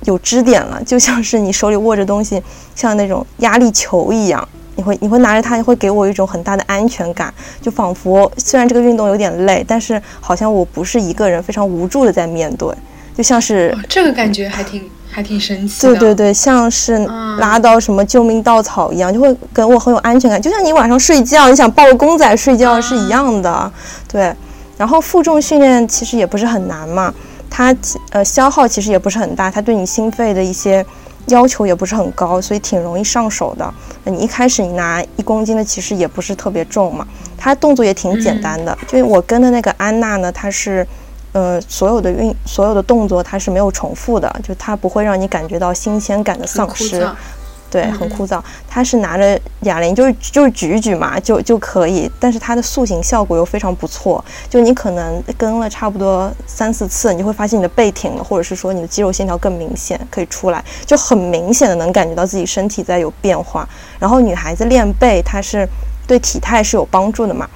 [SPEAKER 2] 有支点了，就像是你手里握着东西，像那种压力球一样。你会你会拿着它，会给我一种很大的安全感，就仿佛虽然这个运动有点累，但是好像我不是一个人非常无助的在面对，就像是
[SPEAKER 3] 这个感觉还挺还挺神奇
[SPEAKER 2] 的。对对对，像是拉到什么救命稻草一样，就会给我很有安全感，就像你晚上睡觉，你想抱个公仔睡觉是一样的。对，然后负重训练其实也不是很难嘛，它呃消耗其实也不是很大，它对你心肺的一些。要求也不是很高，所以挺容易上手的。你一开始你拿一公斤的，其实也不是特别重嘛。它动作也挺简单的。就我跟的那个安娜呢，她是，呃，所有的运所有的动作它是没有重复的，就它不会让你感觉到新鲜感的丧失。对，很枯燥。它是拿着哑铃，就是就是举一举嘛，就就可以。但是它的塑形效果又非常不错。就你可能跟了差不多三四次，你会发现你的背挺了，或者是说你的肌肉线条更明显，可以出来，就很明显的能感觉到自己身体在有变化。然后女孩子练背，它是对体态是有帮助的嘛，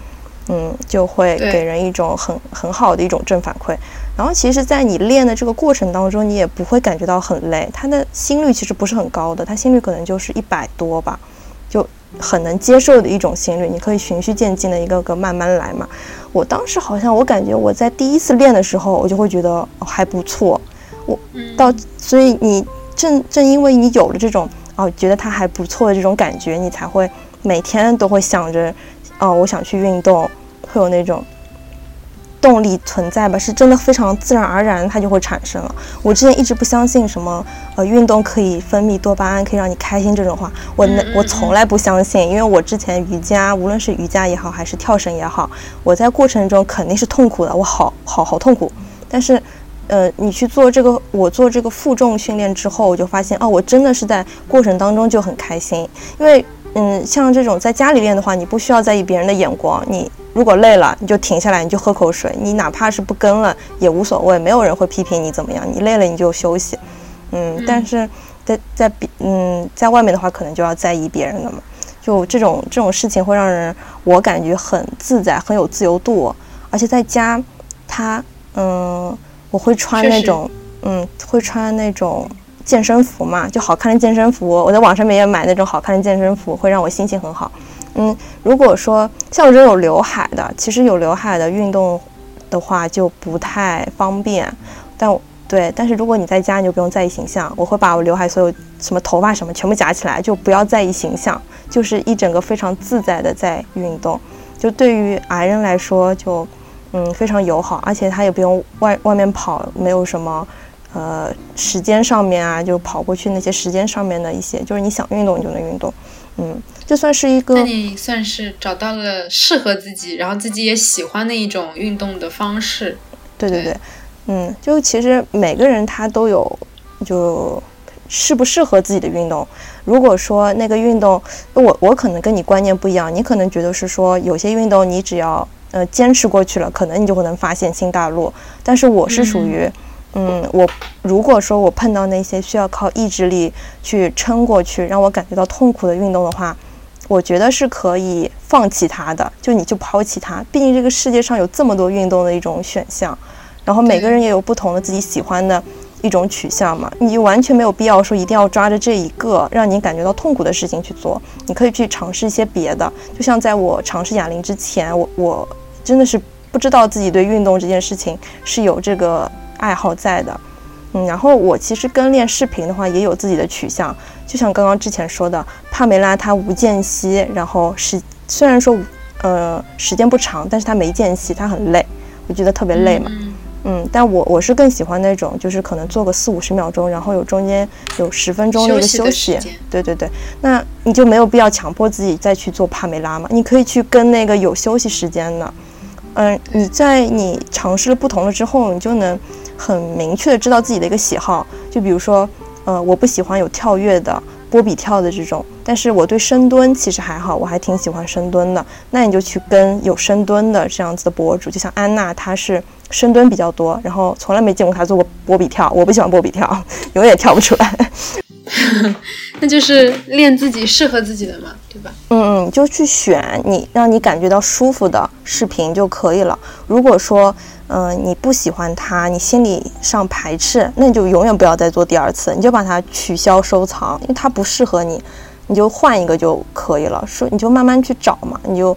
[SPEAKER 2] 嗯，就会给人一种很很好的一种正反馈。然后其实，在你练的这个过程当中，你也不会感觉到很累。他的心率其实不是很高的，他心率可能就是一百多吧，就很能接受的一种心率。你可以循序渐进的一个个慢慢来嘛。我当时好像我感觉我在第一次练的时候，我就会觉得还不错。我到所以你正正因为你有了这种哦觉得它还不错的这种感觉，你才会每天都会想着哦我想去运动，会有那种。动力存在吧，是真的非常自然而然，它就会产生了。我之前一直不相信什么，呃，运动可以分泌多巴胺，可以让你开心这种话，我我从来不相信，因为我之前瑜伽，无论是瑜伽也好，还是跳绳也好，我在过程中肯定是痛苦的，我好好好痛苦。但是，呃，你去做这个，我做这个负重训练之后，我就发现，哦，我真的是在过程当中就很开心，因为，嗯，像这种在家里练的话，你不需要在意别人的眼光，你。如果累了，你就停下来，你就喝口水。你哪怕是不跟了也无所谓，没有人会批评你怎么样。你累了你就休息，嗯。但是在在比嗯在外面的话，可能就要在意别人了嘛。就这种这种事情会让人我感觉很自在，很有自由度。而且在家，他嗯，我会穿那种嗯，会穿那种健身服嘛，就好看的健身服。我在网上面也买那种好看的健身服，会让我心情很好。嗯，如果说像我这种有刘海的，其实有刘海的运动的话就不太方便。但对，但是如果你在家，你就不用在意形象。我会把我刘海所有什么头发什么全部夹起来，就不要在意形象，就是一整个非常自在的在运动。就对于矮人来说，就嗯非常友好，而且他也不用外外面跑，没有什么呃时间上面啊，就跑过去那些时间上面的一些，就是你想运动你就能运动，嗯。就算是一个，
[SPEAKER 3] 那你算是找到了适合自己，然后自己也喜欢的一种运动的方式。
[SPEAKER 2] 对对对，嗯，就其实每个人他都有，就适不适合自己的运动。如果说那个运动，我我可能跟你观念不一样，你可能觉得是说有些运动你只要呃坚持过去了，可能你就会能发现新大陆。但是我是属于。嗯，嗯我如果说我碰到那些需要靠意志力去撑过去，让我感觉到痛苦的运动的话，我觉得是可以放弃它的。就你就抛弃它，毕竟这个世界上有这么多运动的一种选项，然后每个人也有不同的自己喜欢的一种取向嘛。你完全没有必要说一定要抓着这一个让你感觉到痛苦的事情去做，你可以去尝试一些别的。就像在我尝试哑铃之前，我我真的是不知道自己对运动这件事情是有这个。爱好在的，嗯，然后我其实跟练视频的话也有自己的取向，就像刚刚之前说的，帕梅拉她无间隙，然后时虽然说呃时间不长，但是她没间隙，她很累，我觉得特别累嘛，嗯，但我我是更喜欢那种就是可能做个四五十秒钟，然后有中间有十分钟的一个休息，对对对，那你就没有必要强迫自己再去做帕梅拉嘛，你可以去跟那个有休息时间的，嗯，你在你尝试了不同了之后，你就能。很明确的知道自己的一个喜好，就比如说，呃，我不喜欢有跳跃的，波比跳的这种，但是我对深蹲其实还好，我还挺喜欢深蹲的。那你就去跟有深蹲的这样子的博主，就像安娜，她是深蹲比较多，然后从来没见过她做过波比跳。我不喜欢波比跳，*laughs* 永远跳不出来。*laughs*
[SPEAKER 3] 那就是练自己适合自己的嘛，对吧？
[SPEAKER 2] 嗯嗯，就去选你让你感觉到舒服的视频就可以了。如果说，嗯，你不喜欢它，你心理上排斥，那你就永远不要再做第二次，你就把它取消收藏，因为它不适合你，你就换一个就可以了。说你就慢慢去找嘛，你就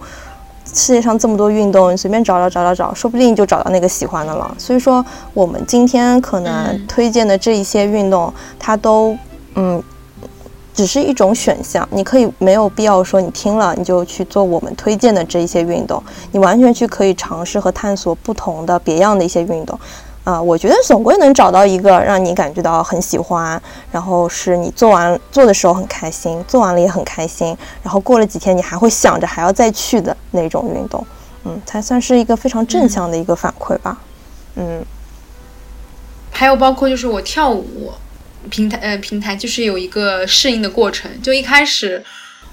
[SPEAKER 2] 世界上这么多运动，你随便找找找找找，说不定就找到那个喜欢的了。所以说，我们今天可能推荐的这一些运动，它都嗯。只是一种选项，你可以没有必要说你听了你就去做我们推荐的这一些运动，你完全去可以尝试和探索不同的别样的一些运动，啊，我觉得总归能找到一个让你感觉到很喜欢，然后是你做完做的时候很开心，做完了也很开心，然后过了几天你还会想着还要再去的那种运动，嗯，才算是一个非常正向的一个反馈吧，嗯，
[SPEAKER 3] 还有包括就是我跳舞。平台呃，平台就是有一个适应的过程。就一开始，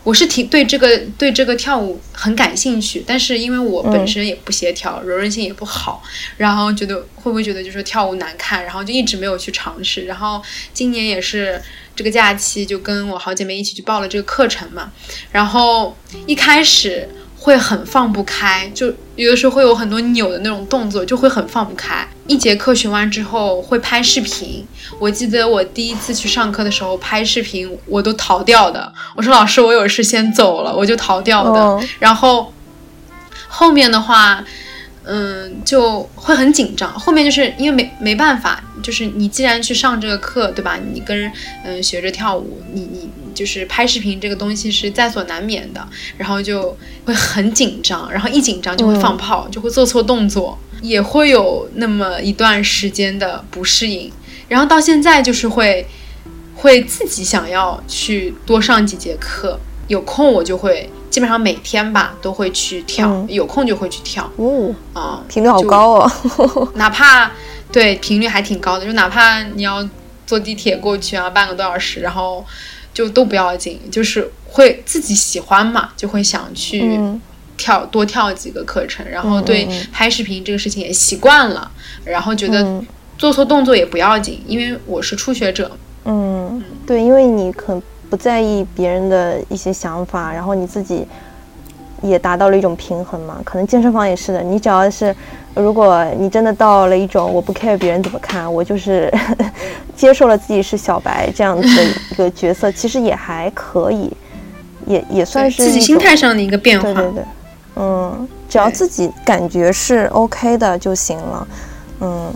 [SPEAKER 3] 我是挺对这个对这个跳舞很感兴趣，但是因为我本身也不协调，柔韧性也不好，然后觉得会不会觉得就是跳舞难看，然后就一直没有去尝试。然后今年也是这个假期，就跟我好姐妹一起去报了这个课程嘛。然后一开始。会很放不开，就有的时候会有很多扭的那种动作，就会很放不开。一节课学完之后会拍视频，我记得我第一次去上课的时候拍视频，我都逃掉的。我说老师，我有事先走了，我就逃掉的。然后后面的话。嗯，就会很紧张。后面就是因为没没办法，就是你既然去上这个课，对吧？你跟嗯学着跳舞，你你就是拍视频这个东西是在所难免的。然后就会很紧张，然后一紧张就会放炮，就会做错动作，也会有那么一段时间的不适应。然后到现在就是会会自己想要去多上几节课，有空我就会。基本上每天吧都会去跳，有空就会去跳。
[SPEAKER 2] 哦，
[SPEAKER 3] 啊，
[SPEAKER 2] 频率好高哦！*laughs*
[SPEAKER 3] 哪怕对频率还挺高的，就哪怕你要坐地铁过去啊，半个多小时，然后就都不要紧，就是会自己喜欢嘛，就会想去跳多跳几个课程，然后对拍视频这个事情也习惯了，然后觉得做错动作也不要紧，因为我是初学者。
[SPEAKER 2] 嗯，对，因为你可。不在意别人的一些想法，然后你自己也达到了一种平衡嘛？可能健身房也是的，你只要是，如果你真的到了一种我不 care 别人怎么看，我就是 *laughs* 接受了自己是小白这样子的 *laughs* 一个角色，其实也还可以，也也算是
[SPEAKER 3] 自己心态上的一个变化。
[SPEAKER 2] 对对对，嗯，只要自己感觉是 OK 的就行了，嗯，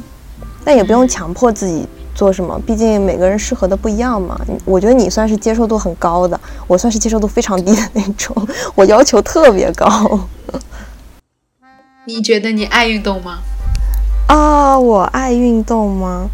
[SPEAKER 2] 但也不用强迫自己。做什么？毕竟每个人适合的不一样嘛。我觉得你算是接受度很高的，我算是接受度非常低的那种。*laughs* 我要求特别高。*laughs*
[SPEAKER 3] 你觉得你爱运动吗？
[SPEAKER 2] 啊，我爱运动吗？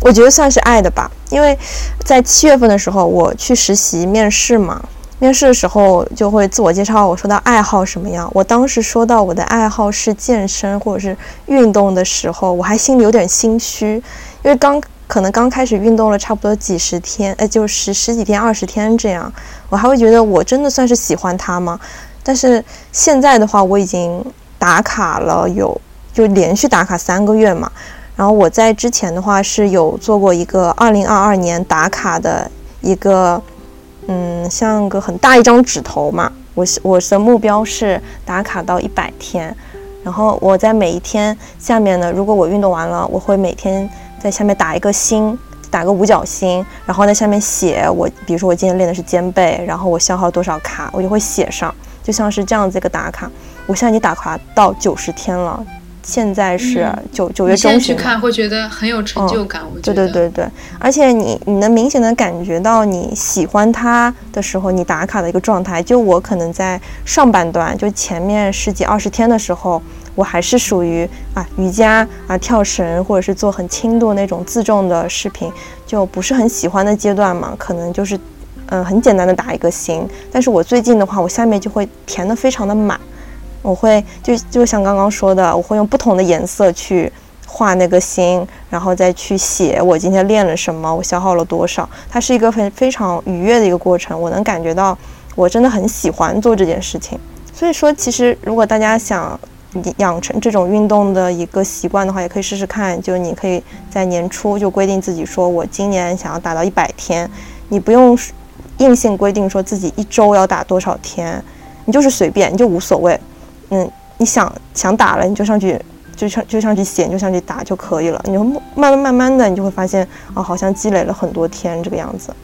[SPEAKER 2] 我觉得算是爱的吧。因为在七月份的时候，我去实习面试嘛。面试的时候就会自我介绍，我说到爱好什么样。我当时说到我的爱好是健身或者是运动的时候，我还心里有点心虚，因为刚。可能刚开始运动了差不多几十天，哎，就是十几天、二十天这样，我还会觉得我真的算是喜欢它吗？但是现在的话，我已经打卡了有，就连续打卡三个月嘛。然后我在之前的话是有做过一个二零二二年打卡的一个，嗯，像个很大一张纸头嘛。我我的目标是打卡到一百天，然后我在每一天下面呢，如果我运动完了，我会每天。在下面打一个星，打个五角星，然后在下面写我，比如说我今天练的是肩背，然后我消耗多少卡，我就会写上，就像是这样子一个打卡。我现在已经打卡到九十天了，现在是九九月中旬。
[SPEAKER 3] 去看会觉得很有成就感，我
[SPEAKER 2] 觉得。对对对对，而且你你能明显的感觉到你喜欢它的时候，你打卡的一个状态。就我可能在上半段，就前面十几二十天的时候。我还是属于啊瑜伽啊跳绳或者是做很轻度那种自重的视频，就不是很喜欢的阶段嘛，可能就是嗯很简单的打一个星。但是我最近的话，我下面就会填的非常的满，我会就就像刚刚说的，我会用不同的颜色去画那个心，然后再去写我今天练了什么，我消耗了多少，它是一个非非常愉悦的一个过程。我能感觉到，我真的很喜欢做这件事情。所以说，其实如果大家想养成这种运动的一个习惯的话，也可以试试看。就你可以在年初就规定自己说，我今年想要达到一百天，你不用硬性规定说自己一周要打多少天，你就是随便，你就无所谓。嗯，你想想打了，你就上去。就上就上去写，就上去打就可以了。你会慢慢慢慢的，你就会发现，啊，好像积累了很多天这个样子。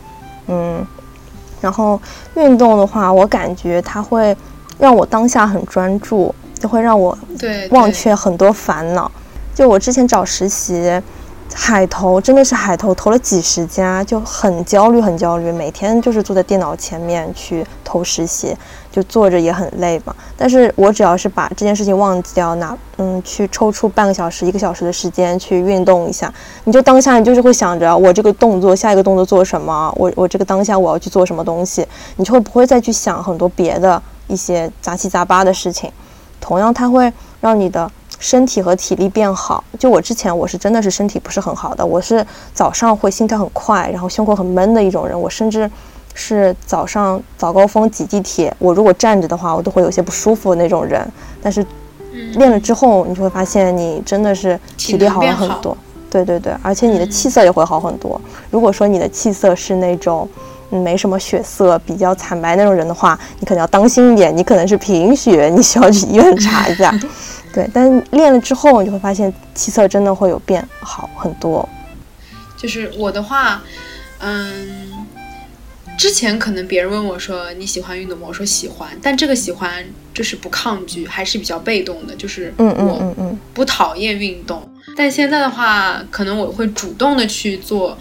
[SPEAKER 2] 嗯，然后运动的话，我感觉它会让我当下很专注，就会让我
[SPEAKER 3] 对
[SPEAKER 2] 忘却很多烦恼。就我之前找实习。海投真的是海投，投了几十家，就很焦虑，很焦虑。每天就是坐在电脑前面去投实习，就坐着也很累嘛。但是我只要是把这件事情忘记掉，哪嗯，去抽出半个小时、一个小时的时间去运动一下，你就当下你就是会想着我这个动作，下一个动作做什么，我我这个当下我要去做什么东西，你就会不会再去想很多别的一些杂七杂八的事情。同样，它会让你的。身体和体力变好，就我之前我是真的是身体不是很好的，我是早上会心跳很快，然后胸口很闷的一种人，我甚至是早上早高峰挤地铁，我如果站着的话，我都会有些不舒服的那种人。但是练了之后，你就会发现你真的是体力好了很多，对对对，而且你的气色也会好很多。如果说你的气色是那种没什么血色、比较惨白那种人的话，你可能要当心一点，你可能是贫血，你需要去医院查一下。对，但练了之后，你就会发现气色真的会有变好很多。
[SPEAKER 3] 就是我的话，嗯，之前可能别人问我说你喜欢运动吗？我说喜欢，但这个喜欢就是不抗拒，还是比较被动的，就是
[SPEAKER 2] 嗯嗯嗯嗯，
[SPEAKER 3] 不讨厌运动。但现在的话，可能我会主动的去做，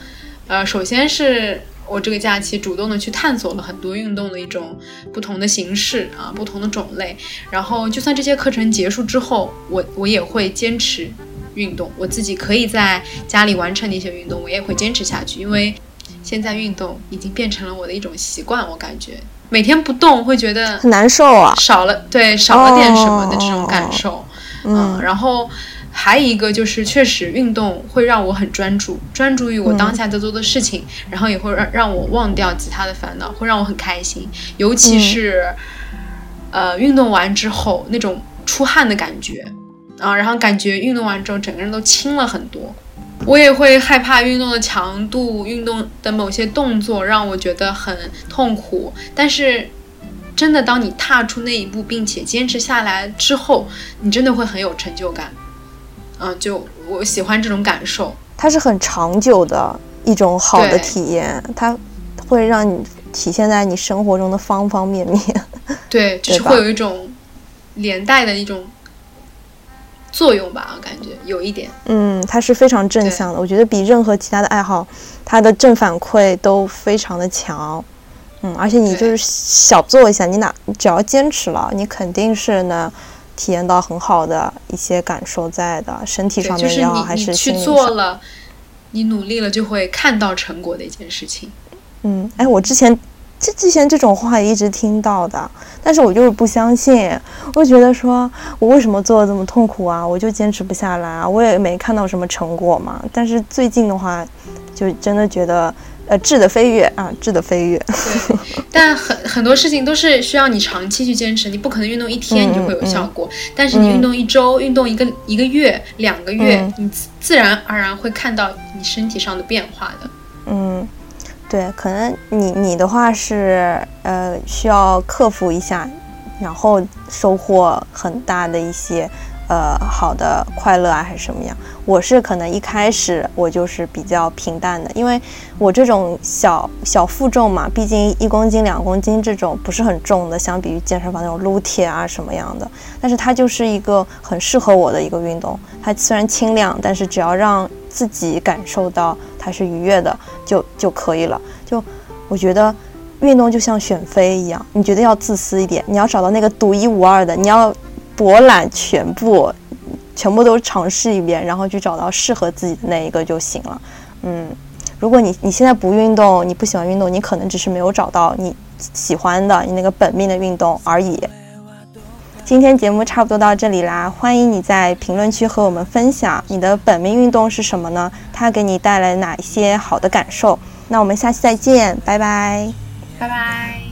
[SPEAKER 3] 呃，首先是。我这个假期主动的去探索了很多运动的一种不同的形式啊，不同的种类。然后，就算这些课程结束之后，我我也会坚持运动。我自己可以在家里完成的一些运动，我也会坚持下去。因为现在运动已经变成了我的一种习惯，我感觉每天不动会觉得
[SPEAKER 2] 很难受啊，
[SPEAKER 3] 少了对少了点什么的这种感受。嗯，然后。还有一个就是，确实运动会让我很专注，专注于我当下在做的事情，然后也会让让我忘掉其他的烦恼，会让我很开心。尤其是，呃，运动完之后那种出汗的感觉，啊，然后感觉运动完之后整个人都轻了很多。我也会害怕运动的强度，运动的某些动作让我觉得很痛苦。但是，真的当你踏出那一步，并且坚持下来之后，你真的会很有成就感。嗯，就我喜欢这种感受，
[SPEAKER 2] 它是很长久的一种好的体验，它会让你体现在你生活中的方方面面。
[SPEAKER 3] 对，*laughs* 就是会有一种连带的一种作用吧，我感觉有一点。
[SPEAKER 2] 嗯，它是非常正向的，我觉得比任何其他的爱好，它的正反馈都非常的强。嗯，而且你就是小做一下，你哪只要坚持了，你肯定是能。体验到很好的一些感受在的，身体上面也好，还是
[SPEAKER 3] 去做了，你努力了就会看到成果的一件事情。
[SPEAKER 2] 嗯，哎，我之前这之前这种话也一直听到的，但是我就是不相信，我觉得说我为什么做的这么痛苦啊？我就坚持不下来啊，我也没看到什么成果嘛。但是最近的话，就真的觉得。呃，质的飞跃啊，质的飞跃。
[SPEAKER 3] 对，但很很多事情都是需要你长期去坚持，你不可能运动一天你就会有效果，但是你运动一周、运动一个一个月、两个月，你自然而然会看到你身体上的变化的。
[SPEAKER 2] 嗯，对，可能你你的话是呃需要克服一下，然后收获很大的一些。呃，好的快乐啊，还是什么样？我是可能一开始我就是比较平淡的，因为我这种小小负重嘛，毕竟一公斤、两公斤这种不是很重的，相比于健身房那种撸铁啊什么样的，但是它就是一个很适合我的一个运动。它虽然轻量，但是只要让自己感受到它是愉悦的，就就可以了。就我觉得运动就像选妃一样，你觉得要自私一点，你要找到那个独一无二的，你要。博览全部，全部都尝试一遍，然后去找到适合自己的那一个就行了。嗯，如果你你现在不运动，你不喜欢运动，你可能只是没有找到你喜欢的你那个本命的运动而已。今天节目差不多到这里啦，欢迎你在评论区和我们分享你的本命运动是什么呢？它给你带来哪一些好的感受？那我们下期再见，拜拜，
[SPEAKER 1] 拜拜。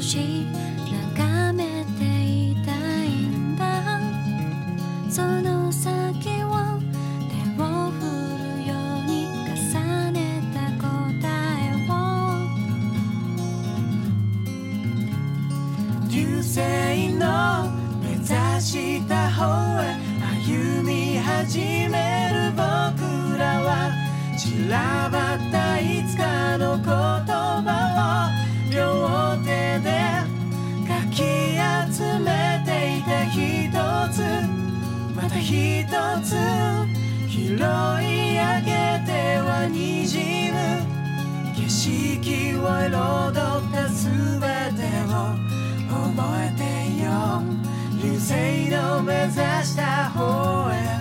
[SPEAKER 4] し眺めていたいんだ。その先を手を振るように重ねた答えを
[SPEAKER 1] 流星の目指した方へ歩み始める僕らは散らばひと
[SPEAKER 5] つ拾い上げてはにじむ。景色を彩っ
[SPEAKER 1] た全てを覚えてよ。流星の目指した方へ。